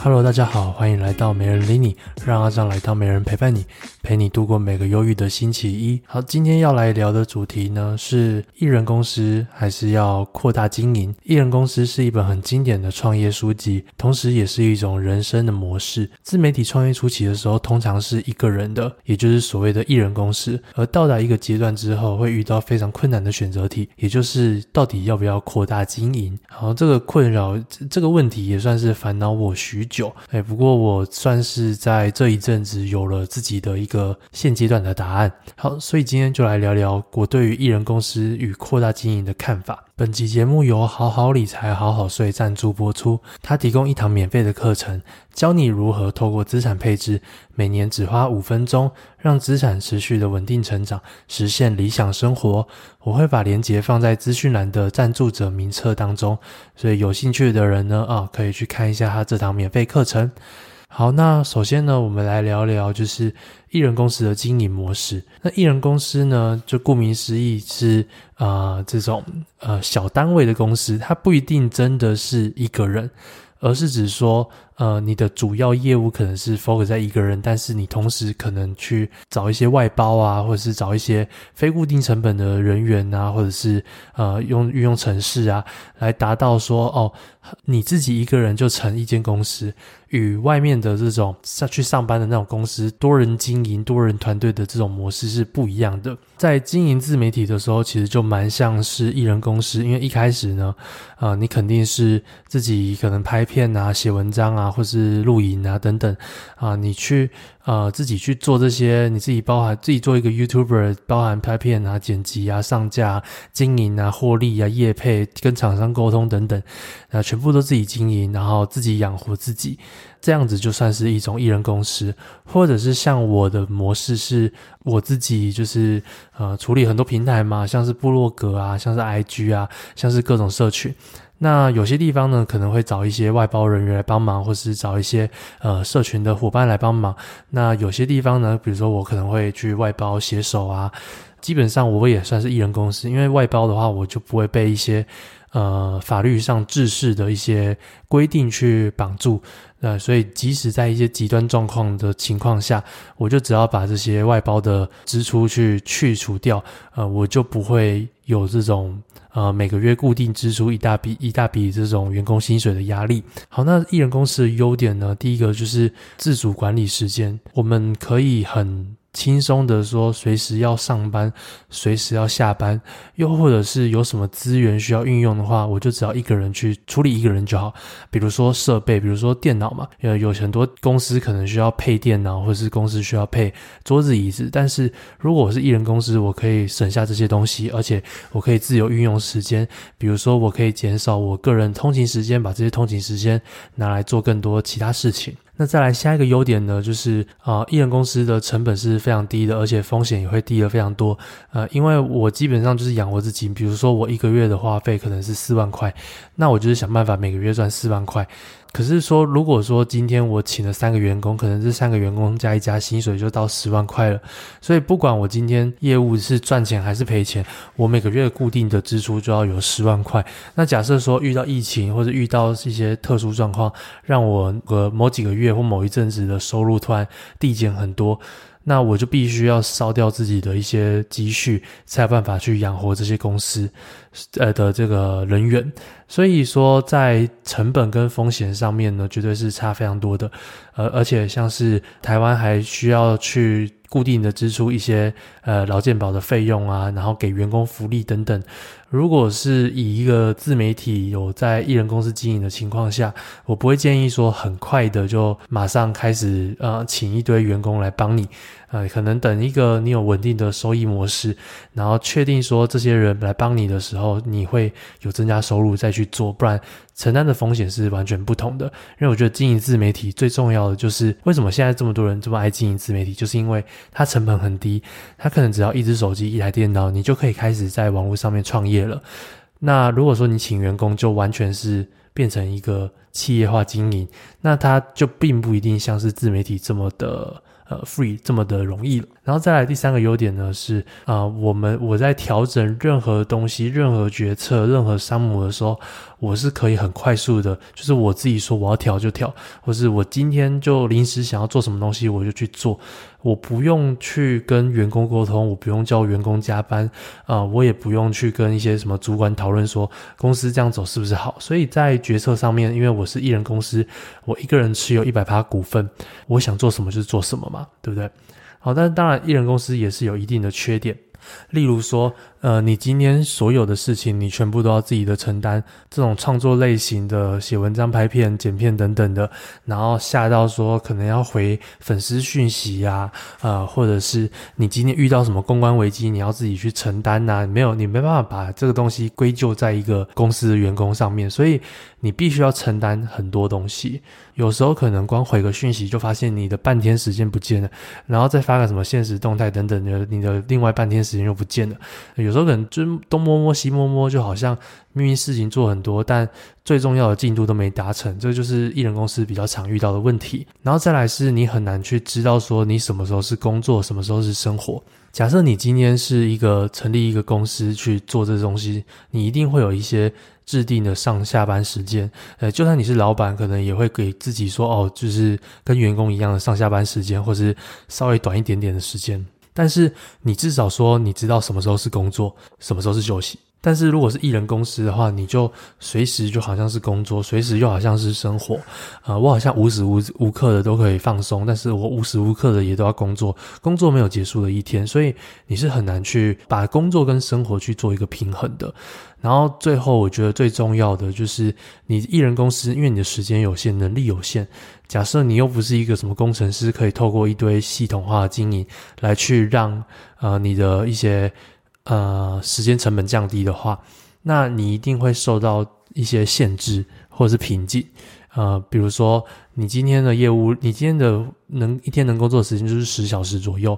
Hello，大家好，欢迎来到没人理你，让阿张来当没人陪伴你，陪你度过每个忧郁的星期一。好，今天要来聊的主题呢是艺人公司还是要扩大经营？艺人公司是一本很经典的创业书籍，同时也是一种人生的模式。自媒体创业初期的时候，通常是一个人的，也就是所谓的艺人公司。而到达一个阶段之后，会遇到非常困难的选择题，也就是到底要不要扩大经营？好，这个困扰，这个问题也算是烦恼我许久，哎，不过我算是在这一阵子有了自己的一个现阶段的答案。好，所以今天就来聊聊我对于艺人公司与扩大经营的看法。本集节目由好好理财好好睡赞助播出，它提供一堂免费的课程，教你如何透过资产配置，每年只花五分钟，让资产持续的稳定成长，实现理想生活。我会把链接放在资讯栏的赞助者名册当中，所以有兴趣的人呢，啊，可以去看一下他这堂免费课程。好，那首先呢，我们来聊聊就是艺人公司的经营模式。那艺人公司呢，就顾名思义是啊这种呃小单位的公司，它不一定真的是一个人，而是指说呃你的主要业务可能是 focus 在一个人，但是你同时可能去找一些外包啊，或者是找一些非固定成本的人员啊，或者是呃用运用程式啊，来达到说哦你自己一个人就成一间公司。与外面的这种上去上班的那种公司，多人经营、多人团队的这种模式是不一样的。在经营自媒体的时候，其实就蛮像是艺人公司，因为一开始呢，啊、呃，你肯定是自己可能拍片啊、写文章啊，或是录影啊等等啊、你去呃自己去做这些，你自己包含自己做一个 YouTuber，包含拍片啊、剪辑啊、上架、经营啊、获利啊、业配、跟厂商沟通等等，啊、全部都自己经营，然后自己养活自己。这样子就算是一种艺人公司，或者是像我的模式是，我自己就是呃处理很多平台嘛，像是部落格啊，像是 IG 啊，像是各种社群。那有些地方呢，可能会找一些外包人员来帮忙，或是找一些呃社群的伙伴来帮忙。那有些地方呢，比如说我可能会去外包写手啊，基本上我也算是艺人公司，因为外包的话，我就不会被一些。呃，法律上制式的一些规定去绑住，呃，所以即使在一些极端状况的情况下，我就只要把这些外包的支出去去除掉，呃，我就不会有这种呃每个月固定支出一大笔一大笔这种员工薪水的压力。好，那艺人公司的优点呢，第一个就是自主管理时间，我们可以很。轻松的说，随时要上班，随时要下班，又或者是有什么资源需要运用的话，我就只要一个人去处理一个人就好。比如说设备，比如说电脑嘛，呃，有很多公司可能需要配电脑，或者是公司需要配桌子椅子。但是如果我是艺人公司，我可以省下这些东西，而且我可以自由运用时间。比如说，我可以减少我个人通勤时间，把这些通勤时间拿来做更多其他事情。那再来下一个优点呢，就是啊，艺人公司的成本是非常低的，而且风险也会低了非常多。呃，因为我基本上就是养活自己，比如说我一个月的花费可能是四万块，那我就是想办法每个月赚四万块。可是说，如果说今天我请了三个员工，可能这三个员工加一加薪水就到十万块了。所以不管我今天业务是赚钱还是赔钱，我每个月固定的支出就要有十万块。那假设说遇到疫情或者遇到一些特殊状况，让我呃某几个月或某一阵子的收入突然递减很多。那我就必须要烧掉自己的一些积蓄，才有办法去养活这些公司，呃的这个人员。所以说，在成本跟风险上面呢，绝对是差非常多的。而，而且像是台湾还需要去固定的支出一些呃劳健保的费用啊，然后给员工福利等等。如果是以一个自媒体有在艺人公司经营的情况下，我不会建议说很快的就马上开始呃请一堆员工来帮你，呃，可能等一个你有稳定的收益模式，然后确定说这些人来帮你的时候，你会有增加收入再去做，不然承担的风险是完全不同的。因为我觉得经营自媒体最重要的就是为什么现在这么多人这么爱经营自媒体，就是因为它成本很低，它可能只要一只手机、一台电脑，你就可以开始在网络上面创业。了，那如果说你请员工，就完全是变成一个企业化经营，那它就并不一定像是自媒体这么的呃 free 这么的容易了。然后再来第三个优点呢是啊、我们我在调整任何东西、任何决策、任何商模的时候，我是可以很快速的，就是我自己说我要调就调，或是我今天就临时想要做什么东西我就去做，我不用去跟员工沟通，我不用叫员工加班，啊、我也不用去跟一些什么主管讨论说公司这样走是不是好。所以在决策上面，因为我是艺人公司，我一个人持有一百趴股份，我想做什么就是做什么嘛，对不对？好，但是当然，艺人公司也是有一定的缺点。例如说，呃，你今天所有的事情，你全部都要自己的承担。这种创作类型的，写文章、拍片、剪片等等的，然后下到说可能要回粉丝讯息呀，呃，或者是你今天遇到什么公关危机，你要自己去承担呐。没有，你没办法把这个东西归咎在一个公司的员工上面，所以你必须要承担很多东西。有时候可能光回个讯息，就发现你的半天时间不见了，然后再发个什么限时动态等等的，你的另外半天时间又不见了。有时候可能就东摸摸西摸摸，就好像明明事情做很多，但最重要的进度都没达成，这就是艺人公司比较常遇到的问题。然后再来是你很难去知道说你什么时候是工作，什么时候是生活。假设你今天是一个成立一个公司去做这东西，你一定会有一些。制定的上下班时间，呃，就算你是老板，可能也会给自己说，哦，就是跟员工一样的上下班时间，或是稍微短一点点的时间。但是你至少说，你知道什么时候是工作，什么时候是休息。但是如果是艺人公司的话，你就随时就好像是工作，随时又好像是生活，啊、我好像无时无无刻的都可以放松，但是我无时无刻的也都要工作，工作没有结束的一天，所以你是很难去把工作跟生活去做一个平衡的。然后最后，我觉得最重要的就是你艺人公司，因为你的时间有限，能力有限。假设你又不是一个什么工程师，可以透过一堆系统化的经营来去让呃你的一些呃时间成本降低的话，那你一定会受到一些限制或者是瓶颈。呃，比如说你今天的业务，你今天的能一天能工作的时间就是十小时左右。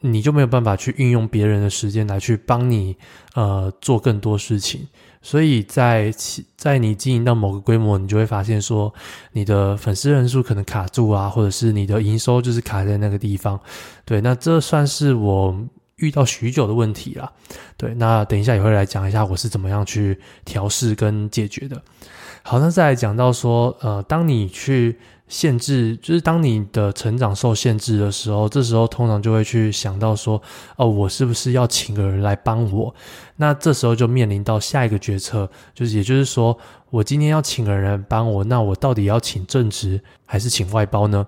你就没有办法去运用别人的时间来去帮你呃做更多事情，所以在在你经营到某个规模，你就会发现说你的粉丝人数可能卡住啊，或者是你的营收就是卡在那个地方。对，那这算是我遇到许久的问题啦。对，那等一下也会来讲一下我是怎么样去调试跟解决的。好，那再来讲到说呃，当你去。限制就是当你的成长受限制的时候，这时候通常就会去想到说，哦，我是不是要请个人来帮我？那这时候就面临到下一个决策，就是也就是说，我今天要请个人帮我，那我到底要请正职还是请外包呢？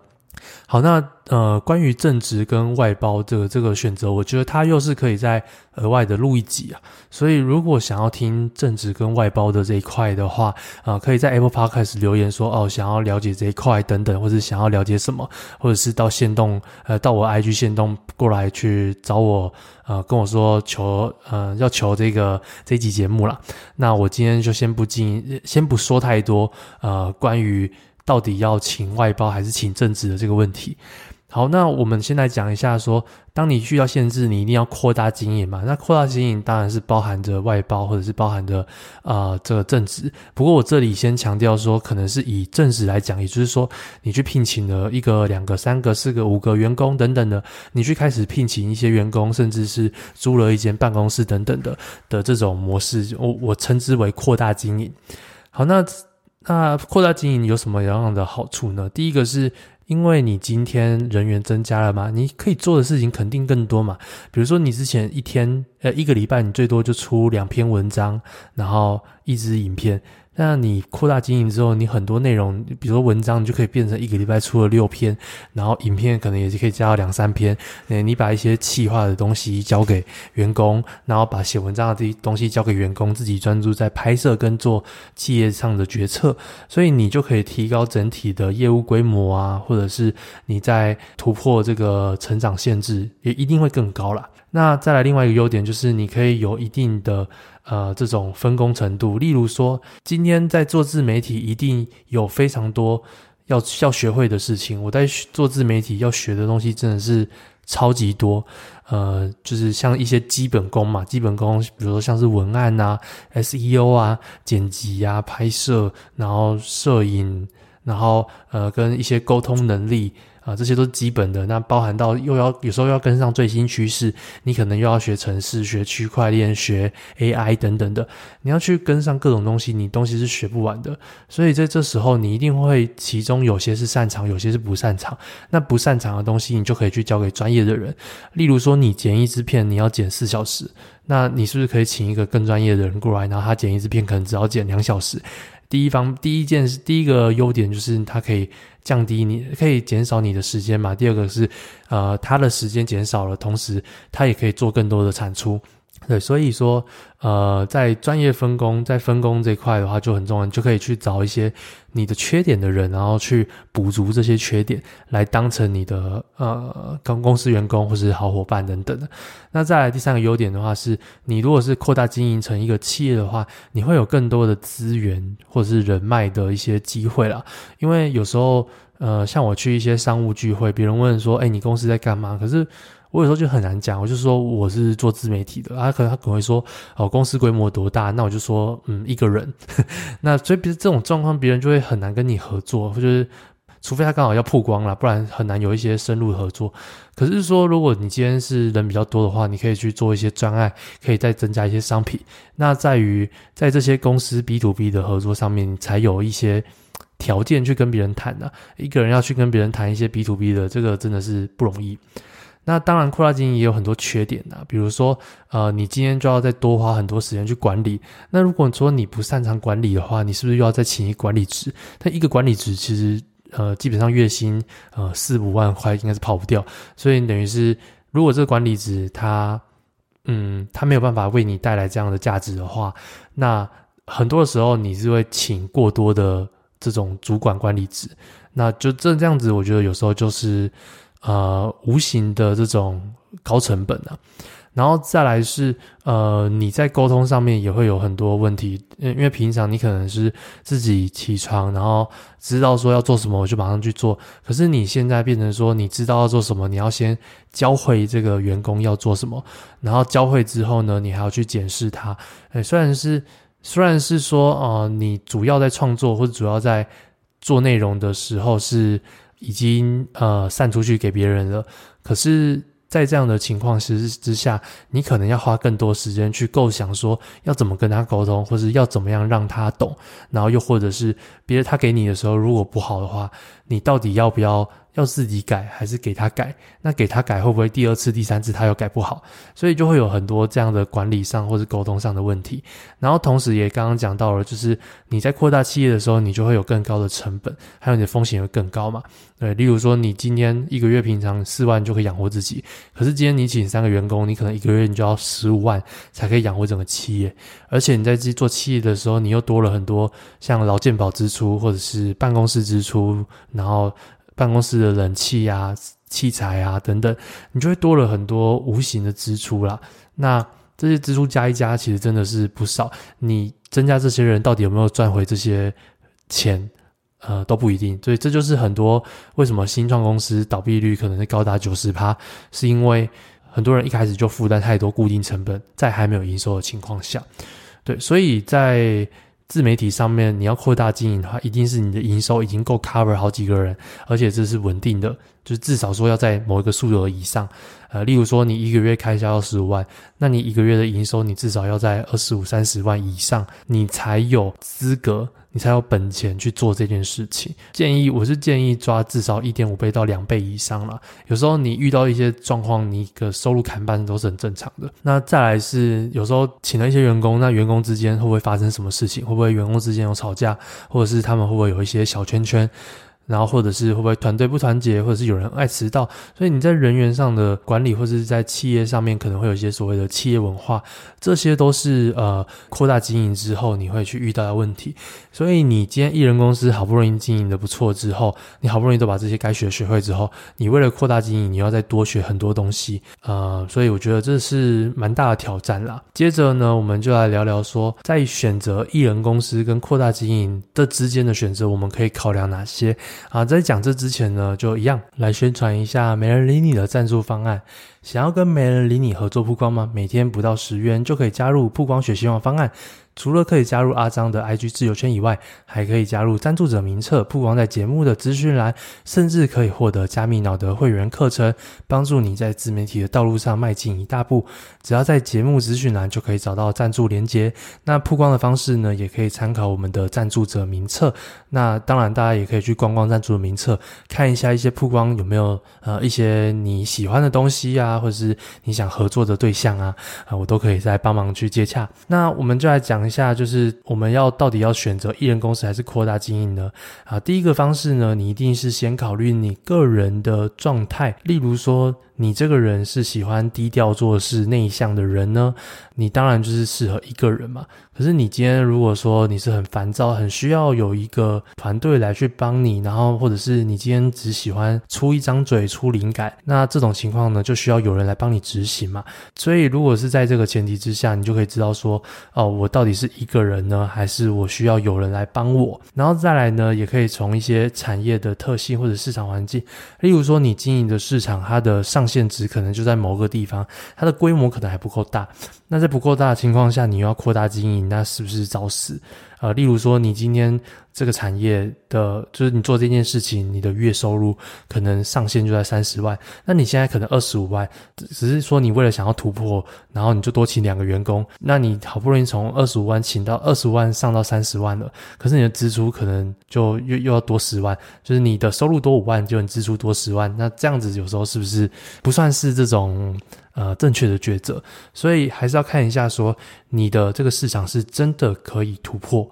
好，那呃，关于正职跟外包这个这个选择，我觉得它又是可以再额外的录一集啊。所以如果想要听正职跟外包的这一块的话，啊、呃，可以在 Apple Podcast 留言说哦，想要了解这一块等等，或者想要了解什么，或者是到线动呃到我 IG 线动过来去找我，呃，跟我说求呃要求这个这一集节目啦。那我今天就先不进，先不说太多呃关于。到底要请外包还是请正职的这个问题？好，那我们先来讲一下说，当你需要限制，你一定要扩大经营嘛？那扩大经营当然是包含着外包或者是包含着啊、这个正职。不过我这里先强调说，可能是以正职来讲，也就是说，你去聘请了一个、两个、三个、四个、五个员工等等的，你去开始聘请一些员工，甚至是租了一间办公室等等的的这种模式，我我称之为扩大经营。好，那。那扩大经营有什么样的好处呢？第一个是因为你今天人员增加了嘛，你可以做的事情肯定更多嘛。比如说你之前一天呃一个礼拜你最多就出两篇文章，然后一支影片。那你扩大经营之后，你很多内容，比如说文章，你就可以变成一个礼拜出了六篇，然后影片可能也是可以加到两三篇。诶，你把一些企划的东西交给员工，然后把写文章的这些东西交给员工，自己专注在拍摄跟做企业上的决策，所以你就可以提高整体的业务规模啊，或者是你在突破这个成长限制，也一定会更高啦。那再来另外一个优点就是，你可以有一定的。呃，这种分工程度，例如说，今天在做自媒体，一定有非常多要要学会的事情。我在做自媒体要学的东西真的是超级多，呃，就是像一些基本功嘛，基本功，比如说像是文案啊、SEO 啊、剪辑啊、拍摄，然后摄影。然后呃跟一些沟通能力。啊，这些都是基本的。那包含到又要有时候要跟上最新趋势，你可能又要学程式、学区块链、学 AI 等等的。你要去跟上各种东西，你东西是学不完的。所以在这时候，你一定会其中有些是擅长，有些是不擅长。那不擅长的东西，你就可以去交给专业的人。例如说，你剪一支片，你要剪四小时，那你是不是可以请一个更专业的人过来，然后他剪一支片可能只要剪两小时？第一方第一件事，第一个优点就是它可以降低你，可以减少你的时间嘛。第二个是，呃，它的时间减少了，同时它也可以做更多的产出。对，所以说，呃，在专业分工，在分工这块的话就很重要，你就可以去找一些你的缺点的人，然后去补足这些缺点，来当成你的呃，跟公司员工或是好伙伴等等的。那再来第三个优点的话是，你如果是扩大经营成一个企业的话，你会有更多的资源或者是人脉的一些机会啦。因为有时候，呃，像我去一些商务聚会，别人问说，哎，你公司在干嘛？可是。我有时候就很难讲，我就说我是做自媒体的，他可能他可能会说哦，公司规模多大？那我就说嗯，一个人。那所以，比如这种状况，别人就会很难跟你合作，或者是除非他刚好要曝光了，不然很难有一些深入合作。可是说，如果你今天是人比较多的话，你可以去做一些专案，可以再增加一些商品。那在于在这些公司 B to B 的合作上面，才有一些条件去跟别人谈的。一个人要去跟别人谈一些 B to B 的，这个真的是不容易。那当然，扩大经营也有很多缺点呐，比如说，呃，你今天就要再多花很多时间去管理。那如果说你不擅长管理的话，你是不是又要再请一管理职？那一个管理职其实，呃，基本上月薪呃四五万块应该是跑不掉。所以等于是，如果这个管理职他，嗯，他没有办法为你带来这样的价值的话，那很多的时候你是会请过多的这种主管管理职。那就这这样子，我觉得有时候就是。呃，无形的这种高成本啊，然后再来是呃，你在沟通上面也会有很多问题，因为平常你可能是自己起床，然后知道说要做什么，我就马上去做。可是你现在变成说，你知道要做什么，你要先教会这个员工要做什么，然后教会之后呢，你还要去检视他。诶，虽然是虽然是说，呃，你主要在创作或者主要在做内容的时候是。已经呃散出去给别人了，可是，在这样的情况之之下，你可能要花更多时间去构想说要怎么跟他沟通，或是要怎么样让他懂，然后又或者是别人他给你的时候如果不好的话，你到底要不要？要自己改还是给他改？那给他改会不会第二次、第三次他又改不好？所以就会有很多这样的管理上或是沟通上的问题。然后同时也刚刚讲到了，就是你在扩大企业的时候，你就会有更高的成本，还有你的风险会更高嘛？对，例如说你今天一个月平常四万就可以养活自己，可是今天你请三个员工，你可能一个月你就要十五万才可以养活整个企业。而且你在自己做企业的时候，你又多了很多像劳健保支出或者是办公室支出，然后。办公室的冷气啊、器材啊等等，你就会多了很多无形的支出啦。那这些支出加一加，其实真的是不少。你增加这些人，到底有没有赚回这些钱？呃，都不一定。所以这就是很多为什么新创公司倒闭率可能是高达九十趴，是因为很多人一开始就负担太多固定成本，在还没有营收的情况下。对，所以在。自媒体上面，你要扩大经营的话，一定是你的营收已经够 cover 好几个人，而且这是稳定的，就是至少说要在某一个数额以上。呃，例如说你一个月开销要十五万，那你一个月的营收你至少要在二十五、三十万以上，你才有资格。你才有本钱去做这件事情。建议我是建议抓至少一点五倍到两倍以上啦。有时候你遇到一些状况，你的收入砍半都是很正常的。那再来是有时候请了一些员工，那员工之间会不会发生什么事情？会不会员工之间有吵架，或者是他们会不会有一些小圈圈？然后或者是会不会团队不团结，或者是有人爱迟到，所以你在人员上的管理，或者是在企业上面可能会有一些所谓的企业文化，这些都是呃扩大经营之后你会去遇到的问题。所以你今天艺人公司好不容易经营的不错之后，你好不容易都把这些该学学会之后，你为了扩大经营，你要再多学很多东西，呃，所以我觉得这是蛮大的挑战啦。接着呢，我们就来聊聊说，在选择艺人公司跟扩大经营的之间的选择，我们可以考量哪些？啊，在讲这之前呢，就一样来宣传一下没人理你的赞助方案。想要跟没人理你合作曝光吗？每天不到十元就可以加入曝光学习网方案。除了可以加入阿张的 IG 自由圈以外，还可以加入赞助者名册，曝光在节目的资讯栏，甚至可以获得加密脑的会员课程，帮助你在自媒体的道路上迈进一大步。只要在节目资讯栏就可以找到赞助连接。那曝光的方式呢，也可以参考我们的赞助者名册。那当然，大家也可以去逛逛赞助的名册，看一下一些曝光有没有呃一些你喜欢的东西啊，或者是你想合作的对象啊，啊、我都可以再帮忙去接洽。那我们就来讲。下就是我们要到底要选择艺人公司还是扩大经营呢？啊，第一个方式呢，你一定是先考虑你个人的状态，例如说。你这个人是喜欢低调做事、内向的人呢？你当然就是适合一个人嘛。可是你今天如果说你是很烦躁、很需要有一个团队来去帮你，然后或者是你今天只喜欢出一张嘴、出灵感，那这种情况呢，就需要有人来帮你执行嘛。所以如果是在这个前提之下，你就可以知道说，哦，我到底是一个人呢，还是我需要有人来帮我？然后再来呢，也可以从一些产业的特性或者市场环境，例如说你经营的市场，它的上限值可能就在某个地方，它的规模可能还不够大。那在不够大的情况下，你又要扩大经营，那是不是找死？呃，例如说，你今天这个产业的，就是你做这件事情，你的月收入可能上限就在三十万，那你现在可能二十五万，只是说你为了想要突破，然后你就多请两个员工，那你好不容易从二十五万请到二十五万上到三十万了，可是你的支出可能就又又要多十万，就是你的收入多五万，就你支出多十万，那这样子有时候是不是不算是这种呃正确的抉择？所以还是要看一下说你的这个市场是真的可以突破。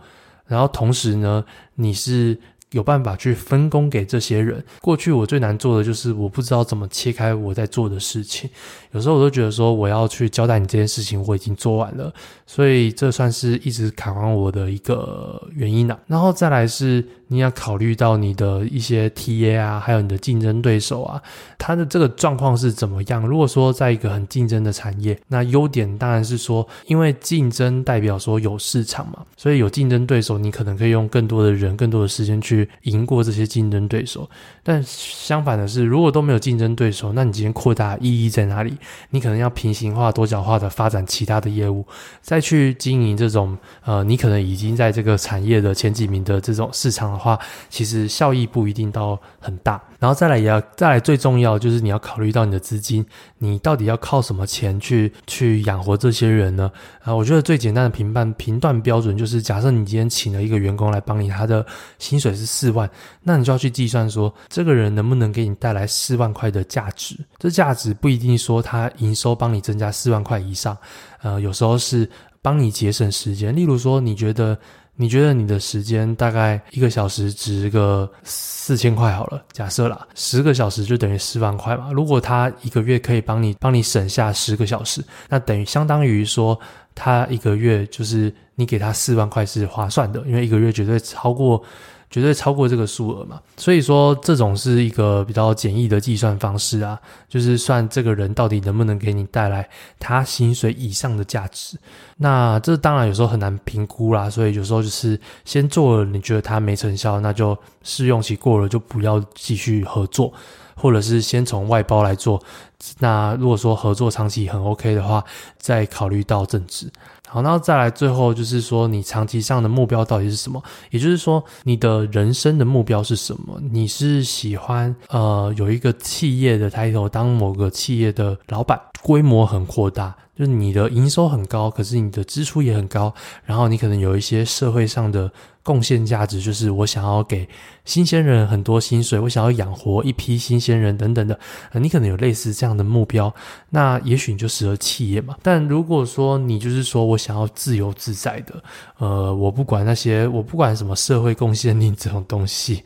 然后同时呢，你是有办法去分工给这些人。过去我最难做的就是我不知道怎么切开我在做的事情，有时候我都觉得说我要去交代你这件事情，我已经做完了，所以这算是一直卡关我的一个原因啊。然后再来是。你要考虑到你的一些 TA 啊，还有你的竞争对手啊，他的这个状况是怎么样？如果说在一个很竞争的产业，那优点当然是说，因为竞争代表说有市场嘛，所以有竞争对手，你可能可以用更多的人、更多的时间去赢过这些竞争对手。但相反的是，如果都没有竞争对手，那你今天扩大意义在哪里？你可能要平行化、多角化的发展其他的业务，再去经营这种呃，你可能已经在这个产业的前几名的这种市场。话其实效益不一定到很大，然后再来也要再来最重要就是你要考虑到你的资金，你到底要靠什么钱去去养活这些人呢？啊，我觉得最简单的评判评断标准就是，假设你今天请了一个员工来帮你，他的薪水是四万，那你就要去计算说，这个人能不能给你带来四万块的价值？这价值不一定说他营收帮你增加四万块以上，呃，有时候是帮你节省时间，例如说你觉得。你觉得你的时间大概一个小时值个四千块好了，假设啦，十个小时就等于四万块嘛。如果他一个月可以帮你帮你省下十个小时，那等于相当于说他一个月就是你给他四万块是划算的，因为一个月绝对超过。绝对超过这个数额嘛，所以说这种是一个比较简易的计算方式啊，就是算这个人到底能不能给你带来他薪水以上的价值。那这当然有时候很难评估啦，所以有时候就是先做了，你觉得他没成效，那就试用期过了就不要继续合作，或者是先从外包来做。那如果说合作长期很 OK 的话，再考虑到正职。好，然后再来，最后就是说，你长期上的目标到底是什么？也就是说，你的人生的目标是什么？你是喜欢呃有一个企业的抬头，当某个企业的老板，规模很扩大，就是你的营收很高，可是你的支出也很高，然后你可能有一些社会上的。贡献价值就是我想要给新鲜人很多薪水，我想要养活一批新鲜人等等的。你可能有类似这样的目标，那也许你就适合企业嘛。但如果说你就是说我想要自由自在的，呃，我不管那些，我不管什么社会贡献力这种东西，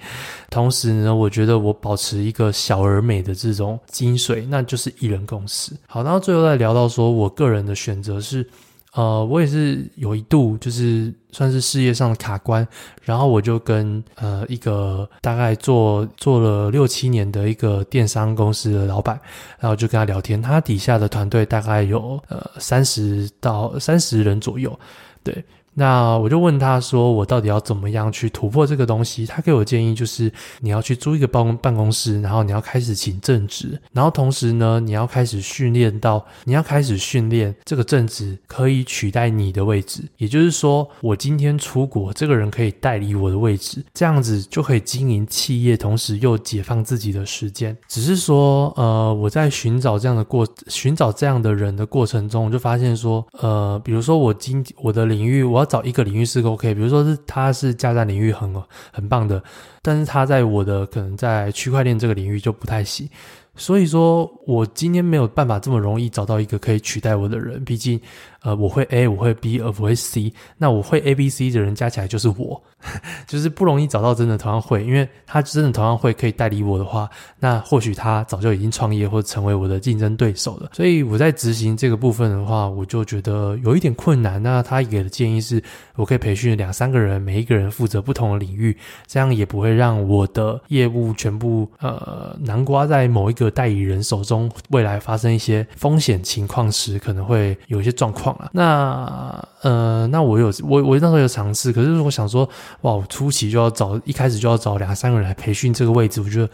同时呢，我觉得我保持一个小而美的这种精髓，那就是一人公司。好，然后最后再聊到说我个人的选择是。呃，我也是有一度就是算是事业上的卡关，然后我就跟呃一个大概做做了六七年的一个电商公司的老板，然后就跟他聊天，他底下的团队大概有呃三十到三十人左右，对，那我就问他说，我到底要怎么样去突破这个东西？他给我建议就是，你要去租一个办公办公室，然后你要开始请正职，然后同时呢，你要开始训练到，你要开始训练这个正职可以取代你的位置。也就是说，我今天出国，这个人可以代理我的位置，这样子就可以经营企业，同时又解放自己的时间。只是说，呃，我在寻找这样的过，寻找这样的人的过程中，我就发现说，呃，比如说我今我的领域，我找一个领域是 OK，比如说是他是加站领域很很棒的，但是他在我的可能在区块链这个领域就不太行。所以说，我今天没有办法这么容易找到一个可以取代我的人。毕竟，呃，我会 A，我会 B，而不会 C。那我会 A、B、C 的人加起来就是我，就是不容易找到真的同样会。因为他真的同样会可以代理我的话，那或许他早就已经创业或成为我的竞争对手了。所以我在执行这个部分的话，我就觉得有一点困难。那他给的建议是，我可以培训两三个人，每一个人负责不同的领域，这样也不会让我的业务全部呃南瓜在某一个。个代理人手中，未来发生一些风险情况时，可能会有一些状况啊。那呃，那我有我我那时候有尝试，可是我想说，哇，我初期就要找，一开始就要找两三个人来培训这个位置，我觉得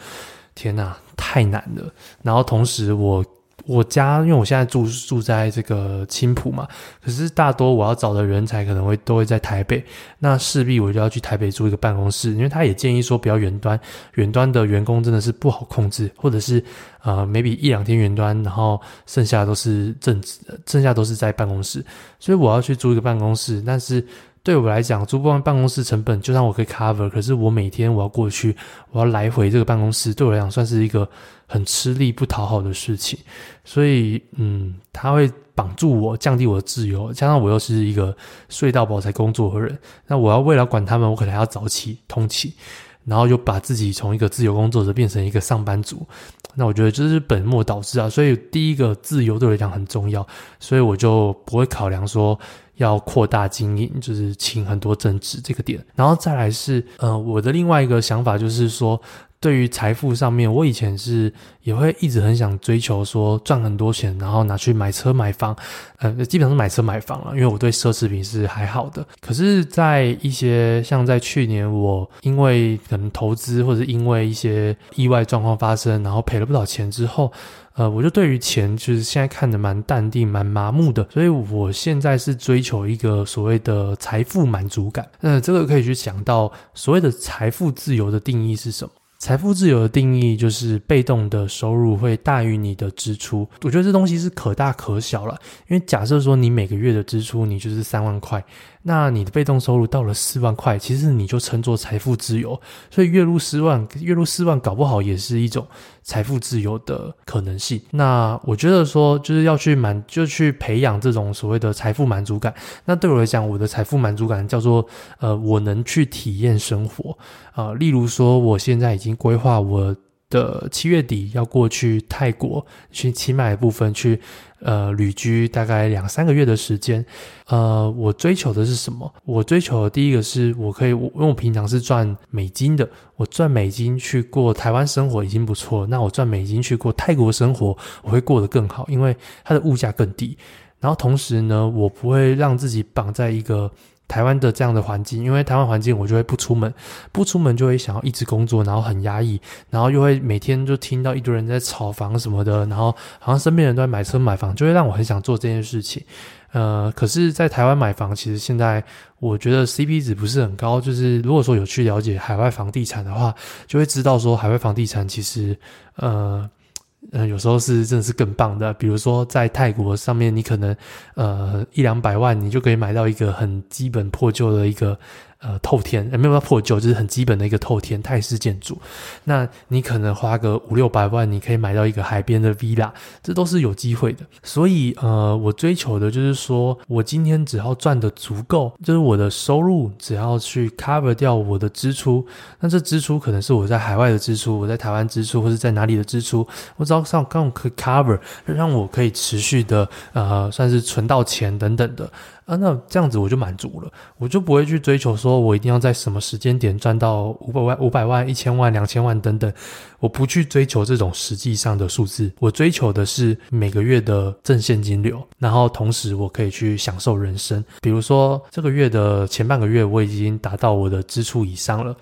天哪，太难了。然后同时我。我家，因为我现在住住在这个青埔嘛，可是大多我要找的人才可能会都会在台北，那势必我就要去台北租一个办公室，因为他也建议说不要远端，远端的员工真的是不好控制，或者是呃 maybe 一两天远端，然后剩下都是正职，剩下都是在办公室，所以我要去租一个办公室，但是。对我来讲，租不完办公室成本，就算我可以 cover，可是我每天我要过去，我要来回这个办公室，对我来讲算是一个很吃力不讨好的事情。所以，嗯，他会绑住我，降低我的自由，加上我又是一个睡到饱才工作的人，那我要为了管他们，我可能还要早起通勤，然后又把自己从一个自由工作者变成一个上班族。那我觉得这是本末倒置啊。所以，第一个自由对我来讲很重要，所以我就不会考量说。要扩大经营，就是请很多正职这个点，然后再来是，呃，我的另外一个想法就是说，对于财富上面，我以前是也会一直很想追求说赚很多钱，然后拿去买车买房，呃，基本上是买车买房了，因为我对奢侈品是还好的。可是，在一些像在去年，我因为可能投资或者是因为一些意外状况发生，然后赔了不少钱之后。呃，我就对于钱就是现在看着蛮淡定、蛮麻木的，所以我现在是追求一个所谓的财富满足感。那这个可以去想到所谓的财富自由的定义是什么？财富自由的定义就是被动的收入会大于你的支出。我觉得这东西是可大可小了，因为假设说你每个月的支出你就是三万块。那你的被动收入到了四万块，其实你就称作财富自由。所以月入四万，月入四万搞不好也是一种财富自由的可能性。那我觉得说，就是要去满，就去培养这种所谓的财富满足感。那对我来讲，我的财富满足感叫做，呃，我能去体验生活啊，例如说，我现在已经规划我的七月底要过去泰国去清迈的部分去。呃，旅居大概两三个月的时间，呃，我追求的是什么？我追求的第一个是我可以，因为我平常是赚美金的，我赚美金去过台湾生活已经不错，那我赚美金去过泰国生活，我会过得更好，因为它的物价更低。然后同时呢，我不会让自己绑在一个。台湾的这样的环境，因为台湾环境，我就会不出门，不出门就会想要一直工作，然后很压抑，然后又会每天就听到一堆人在炒房什么的，然后好像身边人都在买车买房，就会让我很想做这件事情。呃，可是，在台湾买房，其实现在我觉得 CP 值不是很高。就是如果说有去了解海外房地产的话，就会知道说海外房地产其实，呃。嗯、有时候是真的是更棒的，比如说在泰国上面，你可能呃一两百万，你就可以买到一个很基本破旧的一个。呃，透天呃，没有办法破旧，就是很基本的一个透天泰式建筑。那你可能花个五六百万，你可以买到一个海边的 villa，这都是有机会的。所以，呃，我追求的就是说，我今天只要赚得足够，就是我的收入只要去 cover 掉我的支出，那这支出可能是我在海外的支出，我在台湾支出，或是在哪里的支出，我只要上刚可以 cover，让我可以持续的呃，算是存到钱等等的。啊，那这样子我就满足了，我就不会去追求说我一定要在什么时间点赚到五百万、五百万、一千万、两千万等等，我不去追求这种实际上的数字，我追求的是每个月的正现金流，然后同时我可以去享受人生。比如说这个月的前半个月我已经达到我的支出以上了。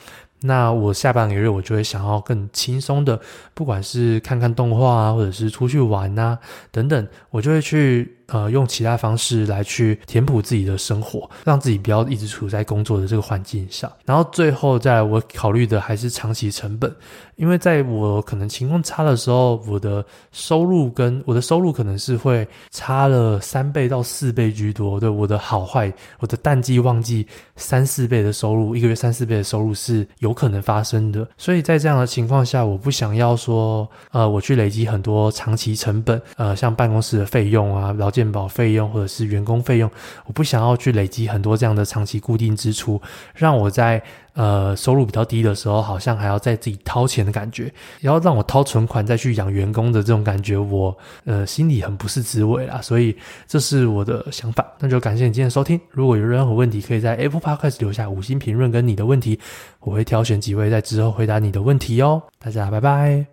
那我下半个月我就会想要更轻松的，不管是看看动画啊，或者是出去玩啊，等等，我就会去。呃，用其他方式来去填补自己的生活，让自己不要一直处在工作的这个环境下。然后最后再来，我考虑的还是长期成本，因为在我可能情况差的时候，我的收入跟我的收入可能是会差了三倍到四倍居多。对，我的好坏，我的淡季旺季三四倍的收入，一个月三四倍的收入是有可能发生的。所以在这样的情况下，我不想要说，呃，我去累积很多长期成本，呃，像办公室的费用啊，然后。健保费用或者是员工费用，我不想要去累积很多这样的长期固定支出，让我在呃收入比较低的时候，好像还要再自己掏钱的感觉，然后让我掏存款再去养员工的这种感觉，我呃心里很不是滋味啦。所以这是我的想法，那就感谢你今天的收听。如果有任何问题，可以在 Apple Podcast 留下五星评论跟你的问题，我会挑选几位在之后回答你的问题哦。大家拜拜。